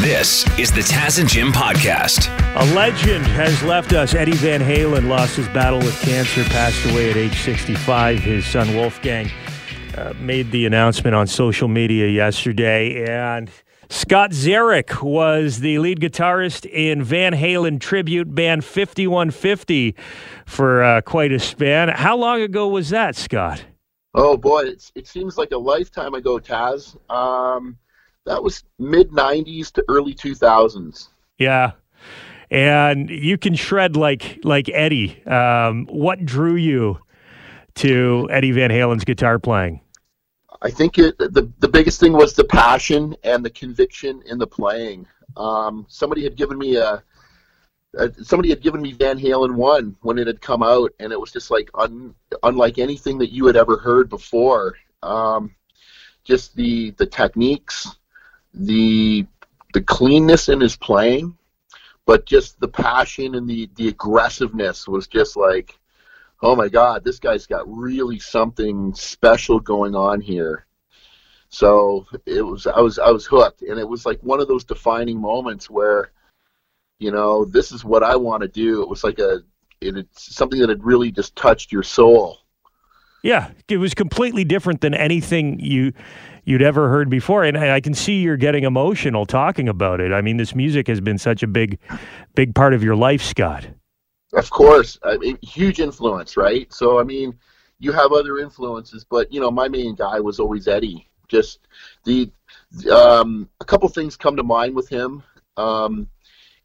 This is the Taz and Jim podcast. A legend has left us. Eddie Van Halen lost his battle with cancer, passed away at age 65. His son Wolfgang uh, made the announcement on social media yesterday. And Scott Zarek was the lead guitarist in Van Halen tribute band 5150 for uh, quite a span. How long ago was that, Scott? Oh boy, it's, it seems like a lifetime ago, Taz. Um, that was mid 90s to early 2000s. Yeah. And you can shred like like Eddie. Um, what drew you to Eddie Van Halen's guitar playing? I think it, the the biggest thing was the passion and the conviction in the playing. Um, somebody had given me a, a, somebody had given me Van Halen one when it had come out, and it was just like un, unlike anything that you had ever heard before. Um, just the the techniques, the the cleanness in his playing, but just the passion and the the aggressiveness was just like, oh my god, this guy's got really something special going on here. So it was I was I was hooked, and it was like one of those defining moments where, you know, this is what I want to do. It was like a it, it's something that had really just touched your soul. Yeah, it was completely different than anything you you'd ever heard before. And I can see you're getting emotional talking about it. I mean, this music has been such a big, big part of your life, Scott. Of course, I mean, huge influence, right? So, I mean, you have other influences, but you know, my main guy was always Eddie. Just the um, a couple things come to mind with him. Um,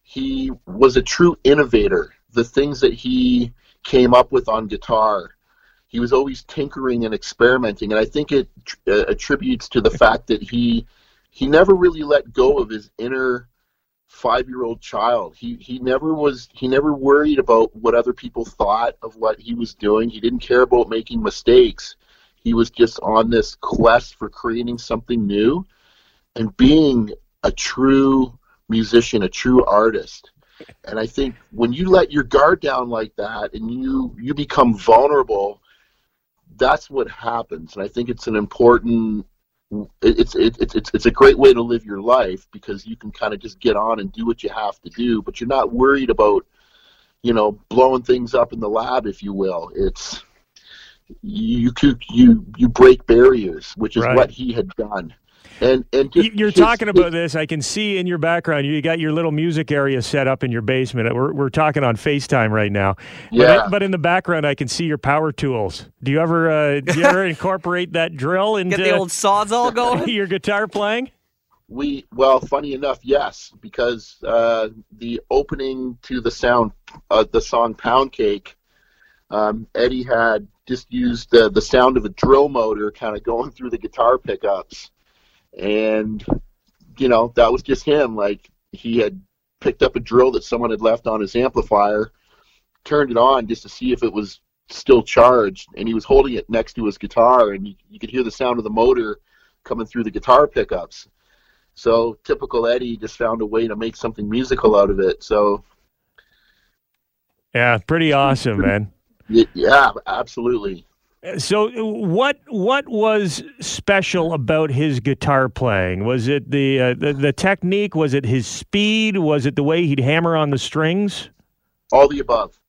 he was a true innovator. The things that he came up with on guitar he was always tinkering and experimenting, and I think it uh, attributes to the fact that he he never really let go of his inner five year old child. He he never was he never worried about what other people thought of what he was doing. He didn't care about making mistakes. He was just on this quest for creating something new and being a true musician, a true artist. And I think when you let your guard down like that and you you become vulnerable that's what happens, and I think it's an important. It's it's it's it's a great way to live your life because you can kind of just get on and do what you have to do, but you're not worried about, you know, blowing things up in the lab, if you will. It's you you you break barriers, which is right. what he had done. And and you're his, talking about this. I can see in your background. You got your little music area set up in your basement. We're we're talking on Facetime right now. Yeah. But, but in the background, I can see your power tools. Do you ever uh, do you ever incorporate that drill into get the old saws all going? your guitar playing? We well, funny enough, yes, because uh, the opening to the sound, uh, the song "Pound Cake," um, Eddie had just used the the sound of a drill motor kind of going through the guitar pickups and you know that was just him. Like he had picked up a drill that someone had left on his amplifier, turned it on just to see if it was still charged, and he was holding it next to his guitar, and you, you could hear the sound of the motor coming through the guitar pickups. So typical Eddie just found a way to make something musical out of it. So yeah, pretty awesome, man. Yeah, absolutely. So what what was special about his guitar playing? Was it the, uh, the, the technique? Was it his speed? Was it the way he'd hammer on the strings? All the above.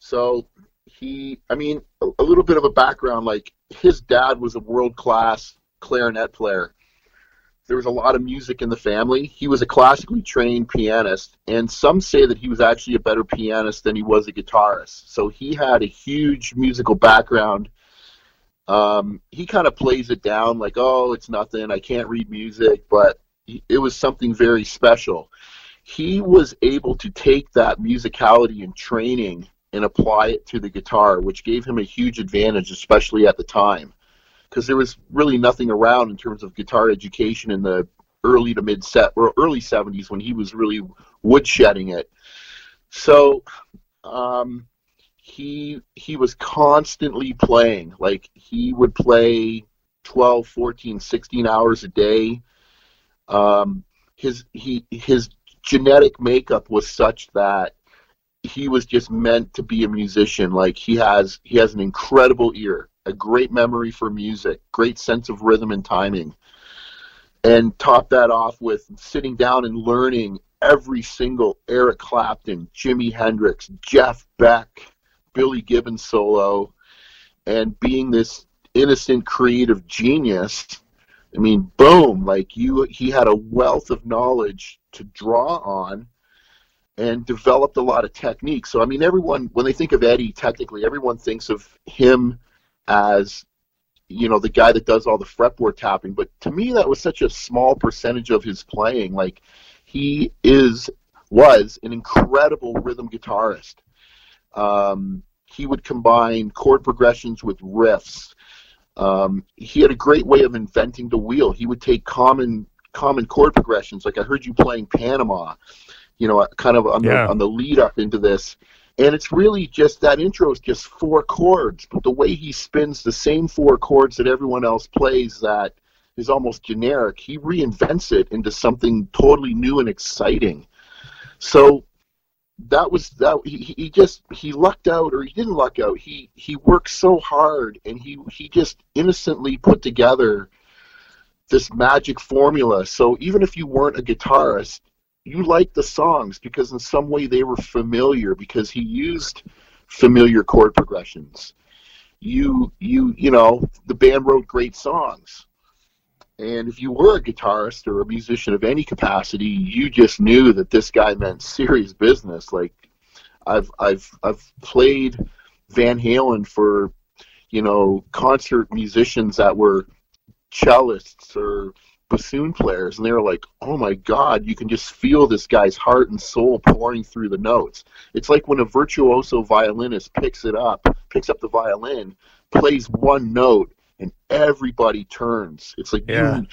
So he, I mean, a, a little bit of a background. Like his dad was a world class clarinet player. There was a lot of music in the family. He was a classically trained pianist, and some say that he was actually a better pianist than he was a guitarist. So he had a huge musical background um, he kind of plays it down like, oh, it's nothing. I can't read music, but it was something very special. He was able to take that musicality and training and apply it to the guitar, which gave him a huge advantage, especially at the time, because there was really nothing around in terms of guitar education in the early to mid set or early 70s when he was really woodshedding it. So um, he he was constantly playing. Like he would play 12 14 16 hours a day. Um, his he his genetic makeup was such that he was just meant to be a musician. Like he has he has an incredible ear a great memory for music great sense of rhythm and timing. And top that off with sitting down and learning every single Eric Clapton, Jimi Hendrix, Jeff Beck, Billy Gibbons solo, and being this innocent creative genius. I mean, boom! Like you, he had a wealth of knowledge to draw on, and developed a lot of techniques. So, I mean, everyone when they think of Eddie, technically, everyone thinks of him as you know the guy that does all the fretboard tapping but to me that was such a small percentage of his playing like he is was an incredible rhythm guitarist um, he would combine chord progressions with riffs um, he had a great way of inventing the wheel he would take common common chord progressions like i heard you playing panama you know kind of on, yeah. the, on the lead up into this and it's really just that intro is just four chords, but the way he spins the same four chords that everyone else plays that is almost generic, he reinvents it into something totally new and exciting. So that was that he, he just he lucked out or he didn't luck out. He he worked so hard and he he just innocently put together this magic formula. So even if you weren't a guitarist, you liked the songs because in some way they were familiar because he used familiar chord progressions. You you you know the band wrote great songs. And if you were a guitarist or a musician of any capacity, you just knew that this guy meant serious business. Like I've I've I've played Van Halen for you know concert musicians that were cellists or bassoon players, and they were like, "Oh my God, you can just feel this guy's heart and soul pouring through the notes." It's like when a virtuoso violinist picks it up, picks up the violin, plays one note, and everybody turns. It's like yeah. you,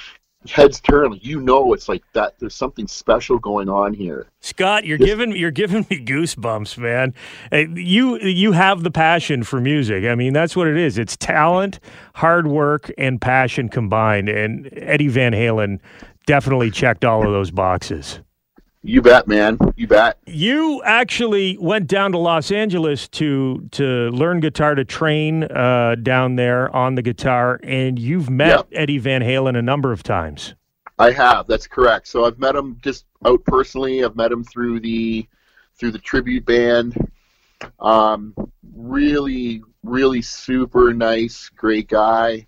heads turn. You know, it's like that. There's something special going on here. Scott, you're giving you're giving me goosebumps, man. You you have the passion for music. I mean, that's what it is. It's talent, hard work, and passion combined. And Eddie Van Halen definitely checked all of those boxes. You bet, man. You bet. You actually went down to Los Angeles to to learn guitar to train uh, down there on the guitar, and you've met yep. Eddie Van Halen a number of times. I have. That's correct. So I've met him just out personally. I've met him through the through the tribute band. Um, really, really super nice, great guy.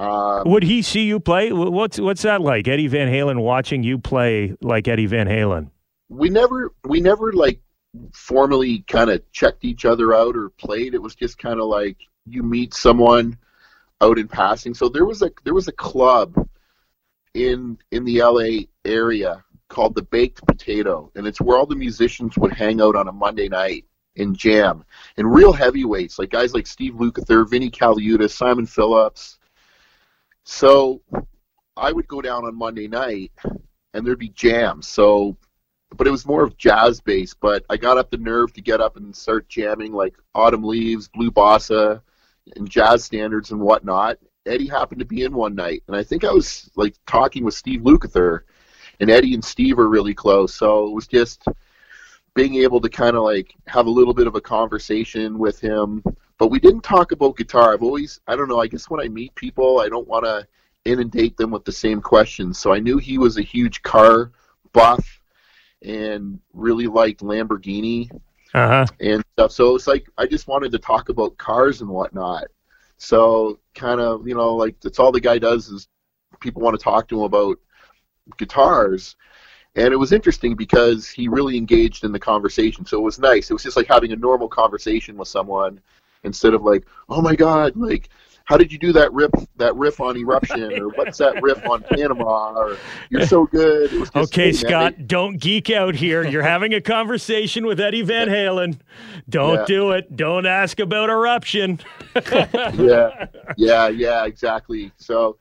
Um, Would he see you play? What's what's that like? Eddie Van Halen watching you play like Eddie Van Halen. We never we never like formally kind of checked each other out or played. It was just kind of like you meet someone out in passing. So there was a there was a club in in the LA area called the Baked Potato, and it's where all the musicians would hang out on a Monday night and jam. And real heavyweights like guys like Steve Lukather, Vinnie Colaiuta, Simon Phillips, so I would go down on Monday night and there'd be jams. So, but it was more of jazz based. But I got up the nerve to get up and start jamming like Autumn Leaves, Blue Bossa, and jazz standards and whatnot. Eddie happened to be in one night, and I think I was like talking with Steve Lukather, and Eddie and Steve are really close. So it was just being able to kind of like have a little bit of a conversation with him but we didn't talk about guitar. I've always, I don't know, I guess when I meet people, I don't want to inundate them with the same questions. So I knew he was a huge car buff and really liked Lamborghini uh-huh. and stuff. So it's like I just wanted to talk about cars and whatnot. So kind of, you know, like that's all the guy does is people want to talk to him about guitars. And it was interesting because he really engaged in the conversation. So it was nice. It was just like having a normal conversation with someone instead of like, oh my god, like how did you do that riff that riff on eruption or what's that riff on panama or you're so good. Okay scott don't geek out here. You're having a conversation with eddie van halen. Don't yeah. do it. Don't ask about eruption. Yeah yeah yeah exactly. So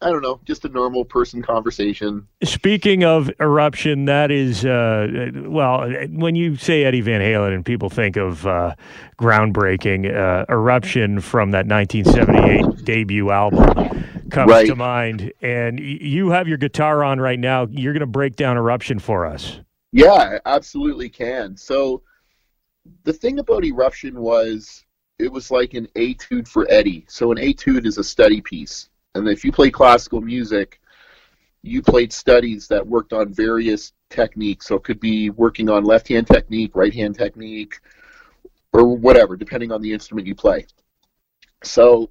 I don't know, just a normal person conversation. Speaking of eruption, that is, uh, well, when you say Eddie Van Halen and people think of uh, groundbreaking, uh, eruption from that 1978 debut album comes right. to mind. And you have your guitar on right now. You're going to break down eruption for us. Yeah, I absolutely can. So the thing about eruption was it was like an etude for Eddie. So an etude is a study piece and if you play classical music, you played studies that worked on various techniques. So it could be working on left hand technique, right hand technique, or whatever, depending on the instrument you play. So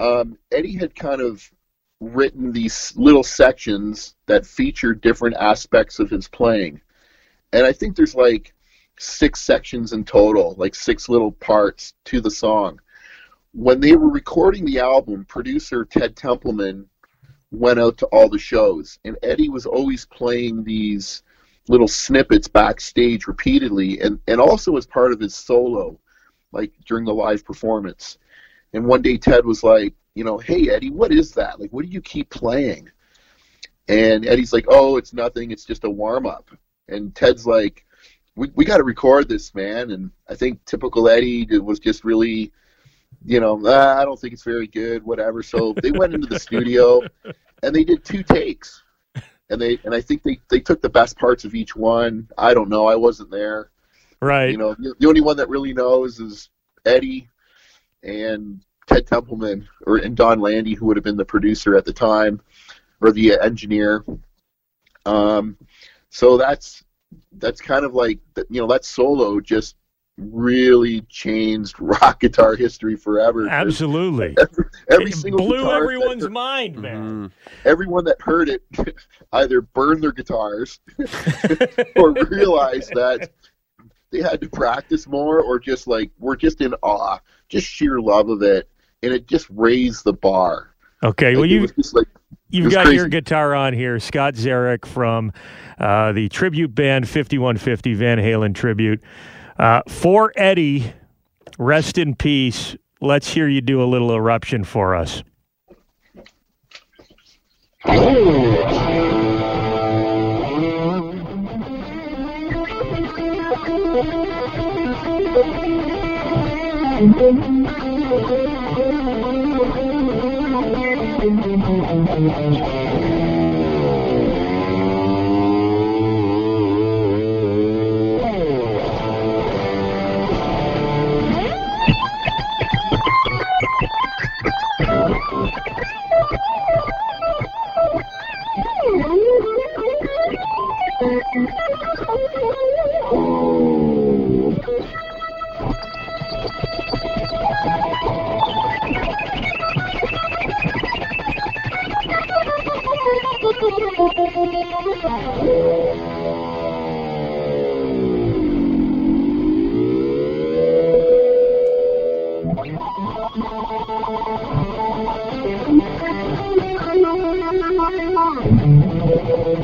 um, Eddie had kind of written these little sections that feature different aspects of his playing. And I think there's like six sections in total, like six little parts to the song. When they were recording the album, producer Ted Templeman went out to all the shows, and Eddie was always playing these little snippets backstage repeatedly, and, and also as part of his solo, like during the live performance. And one day Ted was like, you know, hey Eddie, what is that? Like, what do you keep playing? And Eddie's like, oh, it's nothing. It's just a warm up. And Ted's like, we, we got to record this, man. And I think typical Eddie was just really, you know, ah, I don't think it's very good, whatever. So they went into the studio and they did two takes. And they and I think they, they took the best parts of each one. I don't know. I wasn't there. Right. You know, the only one that really knows is Eddie and Ted Templeman or and Donn Landee, who would have been the producer at the time or the engineer. Um, so that's that's kind of like you know that solo just really changed rock guitar history forever. Absolutely, every, every it single blew everyone's that, mind, man. everyone that heard it either burned their guitars or realized that they had to practice more or just like we're just in awe, just sheer love of it, and it just raised the bar. Okay, Like, well you just like You've got crazy. your guitar on here, Scott Zarek from uh, the tribute band 5150 Van Halen tribute. Uh, for Eddie, rest in peace. Let's hear you do a little eruption for us.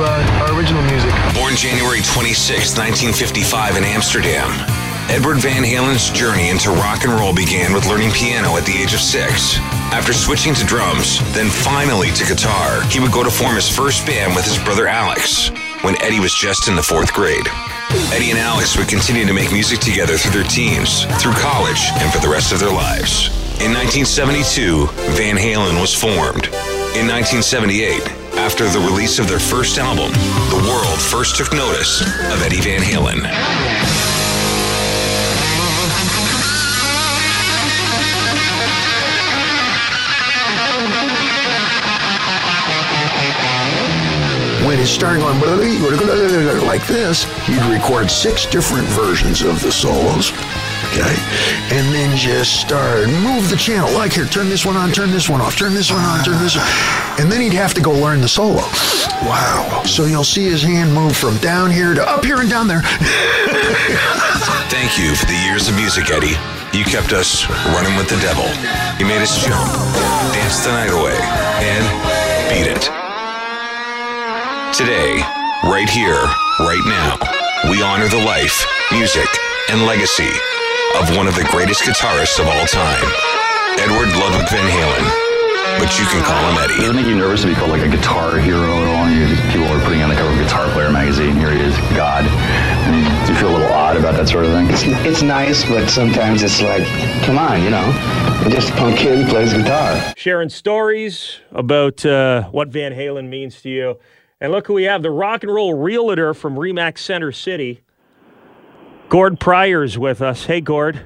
uh, our original music. Born January 26, 1955 in Amsterdam, Edward Van Halen's journey into rock and roll began with learning piano at the age of six. After switching to drums, then finally to guitar, he would go to form his first band with his brother Alex when Eddie was just in the fourth grade. Eddie and Alex would continue to make music together through their teens, through college, and for the rest of their lives. In 1972, Van Halen was formed. In 1978, after the release of their first album, the world first took notice of Eddie Van Halen. when it's starting going like this, he'd record six different versions of the solos Okay, and then just start move the channel. Like here, turn this one on, turn this one off, turn this one on, turn this one, and then he'd have to go learn the solo. Wow! So you'll see his hand move from down here to up here and down there. Thank you for the years of music, Eddie. You kept us running with the devil. You made us jump, dance the night away, and beat it. Today, right here, right now, we honor the life, music, and legacy of one of the greatest guitarists of all time, Edward Ludwig Van Halen. But you can call him Eddie. Does it make you nervous to be called like a guitar hero at all? You, people are putting on the cover of Guitar Player magazine. Here he is, God. And do you feel a little odd about that sort of thing? It's, it's nice, but sometimes it's like, come on, you know, I'm just a punk kid who plays guitar. Sharing stories about uh, what Van Halen means to you. And look who we have the rock and roll realtor from Remax Center City. Gord Pryor's with us. Hey, Gord.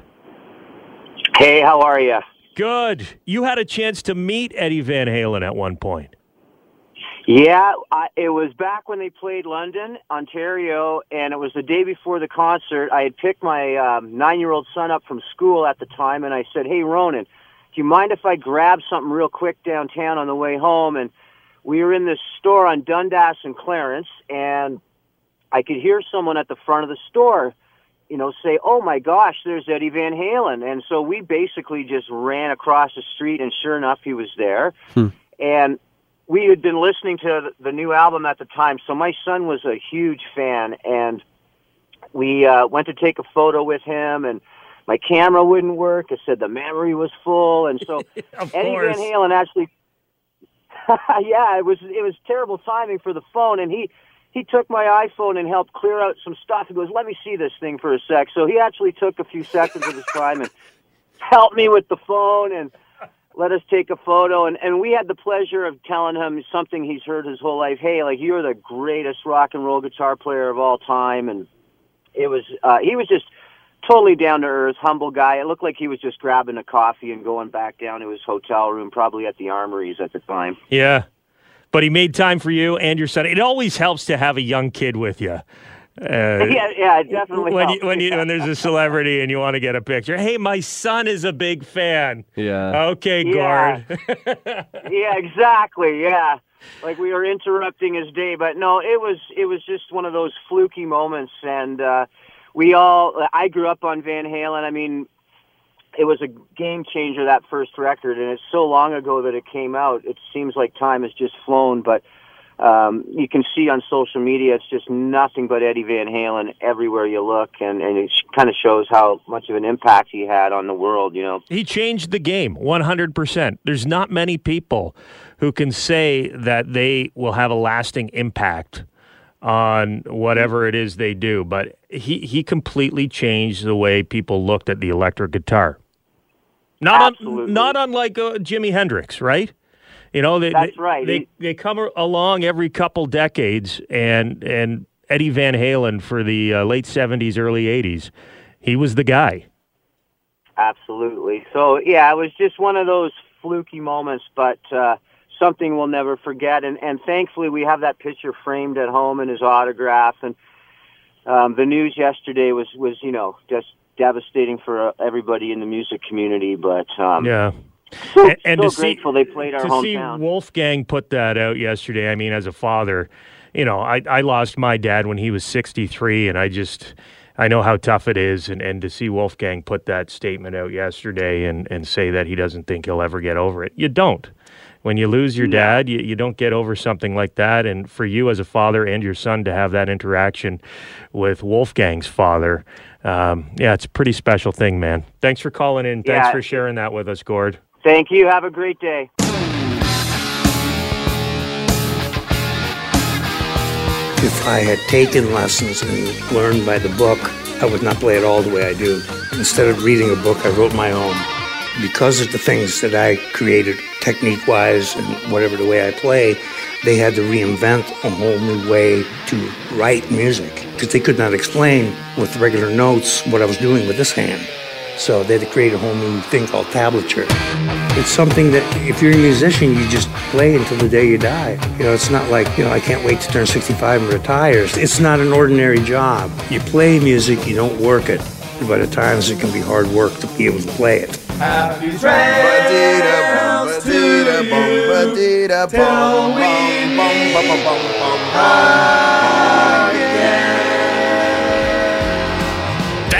Hey, how are you? Good. You had a chance to meet Eddie Van Halen at one point. Yeah, I, it was back when they played London, Ontario, and it was the day before the concert. I had picked my um, nine-year-old son up from school at the time, and I said, "Hey, Ronan, do you mind if I grab something real quick downtown on the way home?" And we were in this store on Dundas and Clarence, and I could hear someone at the front of the store you know, say, "Oh my gosh, there's Eddie Van Halen," and so we basically just ran across the street, and sure enough, he was there. Hmm. And we had been listening to the new album at the time, so my son was a huge fan, and we uh, went to take a photo with him, and my camera wouldn't work. I said the memory was full, and so Eddie course. Van Halen actually. yeah, it was it was terrible timing for the phone, and he he took my iPhone and helped clear out some stuff. He goes, "Let me see this thing for a sec." So he actually took a few seconds of his time and helped me with the phone and let us take a photo. And and we had the pleasure of telling him something he's heard his whole life. Hey, like you're the greatest rock and roll guitar player of all time. And it was uh, he was just totally down to earth, humble guy. It looked like he was just grabbing a coffee and going back down to his hotel room, probably at the Armories at the time. Yeah, but he made time for you and your son. It always helps to have a young kid with you. Uh, yeah, yeah, definitely. When you, when you when there's a celebrity and you want to get a picture, hey, my son is a big fan. Yeah. Okay, Yeah. Yeah, exactly. Yeah, like we were interrupting his day, but no, it was it was just one of those fluky moments, and uh, we all. I grew up on Van Halen. I mean, it was a game changer that first record, and it's so long ago that it came out. It seems like time has just flown, but um, you can see on social media it's just nothing but Eddie Van Halen everywhere you look, and and it kind of shows how much of an impact he had on the world. You know. He changed the game 100%. There's not many people who can say that they will have a lasting impact on whatever it is they do, but he, he completely changed the way people looked at the electric guitar. Not un, not unlike uh, Jimi Hendrix, right? You know, they, That's they- right. They they come along every couple decades, and and Eddie Van Halen for the uh, late '70s, early '80s, he was the guy. Absolutely. So yeah, it was just one of those fluky moments, but uh, something we'll never forget. And and thankfully, we have that picture framed at home and his autograph. And um, the news yesterday was was you know just devastating for uh, everybody in the music community. But um, Yeah. so, And- and so to see- they played our to hometown. see Wolfgang put that out yesterday, I mean, as a father, you know, I, I lost my dad when he was 63, and I just, I know how tough it is. And, and to see Wolfgang put that statement out yesterday and, and say that he doesn't think he'll ever get over it, you don't. When you lose your dad, you, you don't get over something like that. And for you as a father and your son to have that interaction with Wolfgang's father, um, yeah, it's a pretty special thing, man. Thanks for calling in. Thanks Yeah. for sharing that with us, Gord. Thank you. Have a great day. If I had taken lessons and learned by the book, I would not play it all the way I do. Instead of reading a book, I wrote my own. Because of the things that I created technique wise and whatever the way I play, they had to reinvent a whole new way to write music because they could not explain with regular notes what I was doing with this hand. So they had to create a whole new thing called tablature. It's something that if you're a musician, you just play until the day you die. You know, it's not like, you know, I can't wait to turn 65 and retire. It's not an ordinary job. You play music, you don't work it. But at times it can be hard work to be able to play it. Happy trails to you till we meet